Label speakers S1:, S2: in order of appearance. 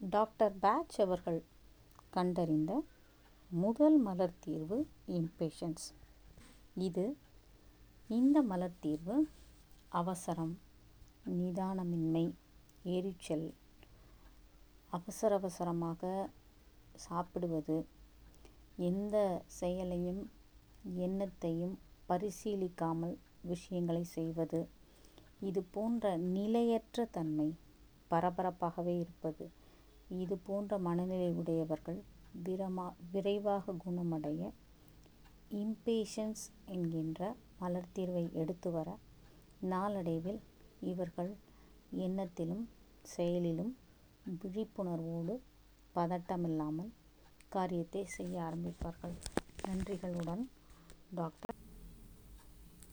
S1: Doctor batch அவர்கள் கண்டறிந்த முதல் மலர் தீர்வு இம்பேஷன்ஸ். இது இந்த மலர் தீர்வு அவசரம் நிதானமின்மை எரிச்சல் அவசர அவசரமாக சாப்பிடுவது எந்த செயலையும் எண்ணத்தையும் பரிசீலிக்காமல் விஷயங்களை செய்வது இது போன்ற நிலையற்ற தன்மை பரபரப்பாகவே இருப்பது இது போன்ற மனநிலை உடையவர்கள் விரமா விரைவாக குணமடைய இம்பேஷன்ஸ் என்கின்ற மலர் தீர்வை எடுத்து வர நாளடைவில் இவர்கள் எண்ணத்திலும் செயலிலும் விழிப்புணர்வோடு பதட்டமில்லாமல் காரியத்தை செய்ய ஆரம்பிப்பார்கள். நன்றிகளுடன் டாக்டர்